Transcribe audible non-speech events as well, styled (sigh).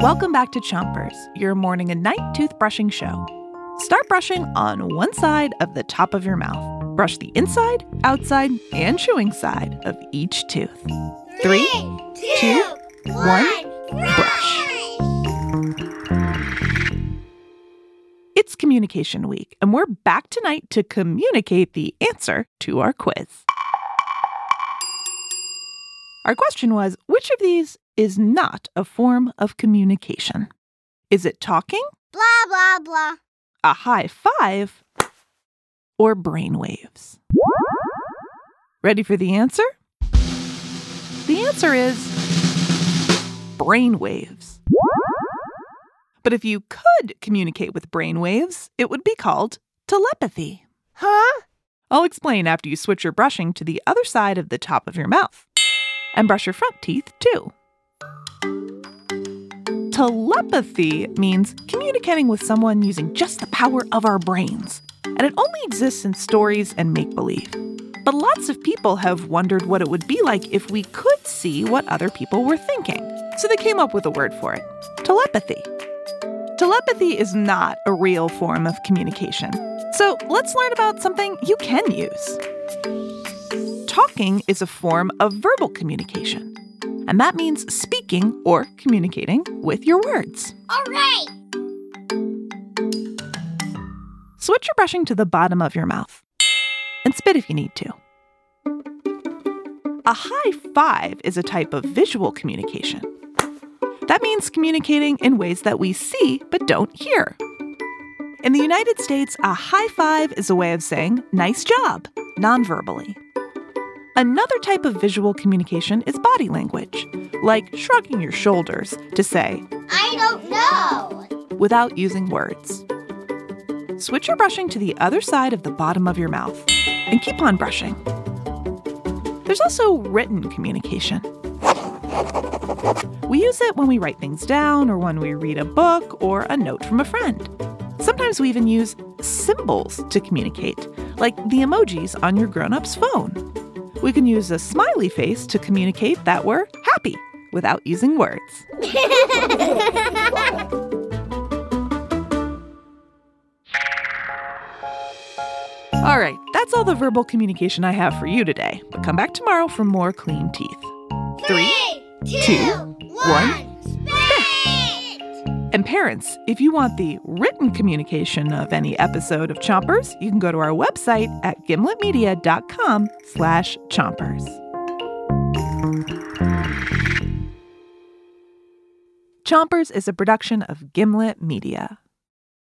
Welcome back to Chompers, your morning and night toothbrushing show. Start brushing on one side of the top of your mouth. Brush the inside, outside, and chewing side of each tooth. Three, two, one, brush. It's Communication Week, and we're back tonight to communicate the answer to our quiz. Our question was which of these is not a form of communication? Is it talking, Blah, blah, blah. a high five, or brainwaves? Ready for the answer? The answer is brainwaves. But if you could communicate with brainwaves, it would be called telepathy. Huh? I'll explain after you switch your brushing to the other side of the top of your mouth. And brush your front teeth too. Telepathy means communicating with someone using just the power of our brains. And it only exists in stories and make believe. But lots of people have wondered what it would be like if we could see what other people were thinking. So they came up with a word for it telepathy. Telepathy is not a real form of communication. So let's learn about something you can use. Talking is a form of verbal communication, and that means speaking or communicating with your words. All right. Switch your brushing to the bottom of your mouth and spit if you need to. A high five is a type of visual communication. That means communicating in ways that we see but don't hear. In the United States, a high five is a way of saying nice job, nonverbally. Another type of visual communication is body language, like shrugging your shoulders to say, I don't know. without using words. Switch your brushing to the other side of the bottom of your mouth and keep on brushing. There's also written communication. We use it when we write things down or when we read a book or a note from a friend. Sometimes we even use symbols to communicate, like the emojis on your grown up's phone. We can use a smiley face to communicate that we're happy without using words. (laughs) All right, that's all the verbal communication I have for you today. But come back tomorrow for more clean teeth. Three, two, one, spit! And parents, if you want the written communication of any episode of Chompers, you can go to our website at gimletmedia.com slash chompers. Chompers is a production of Gimlet Media.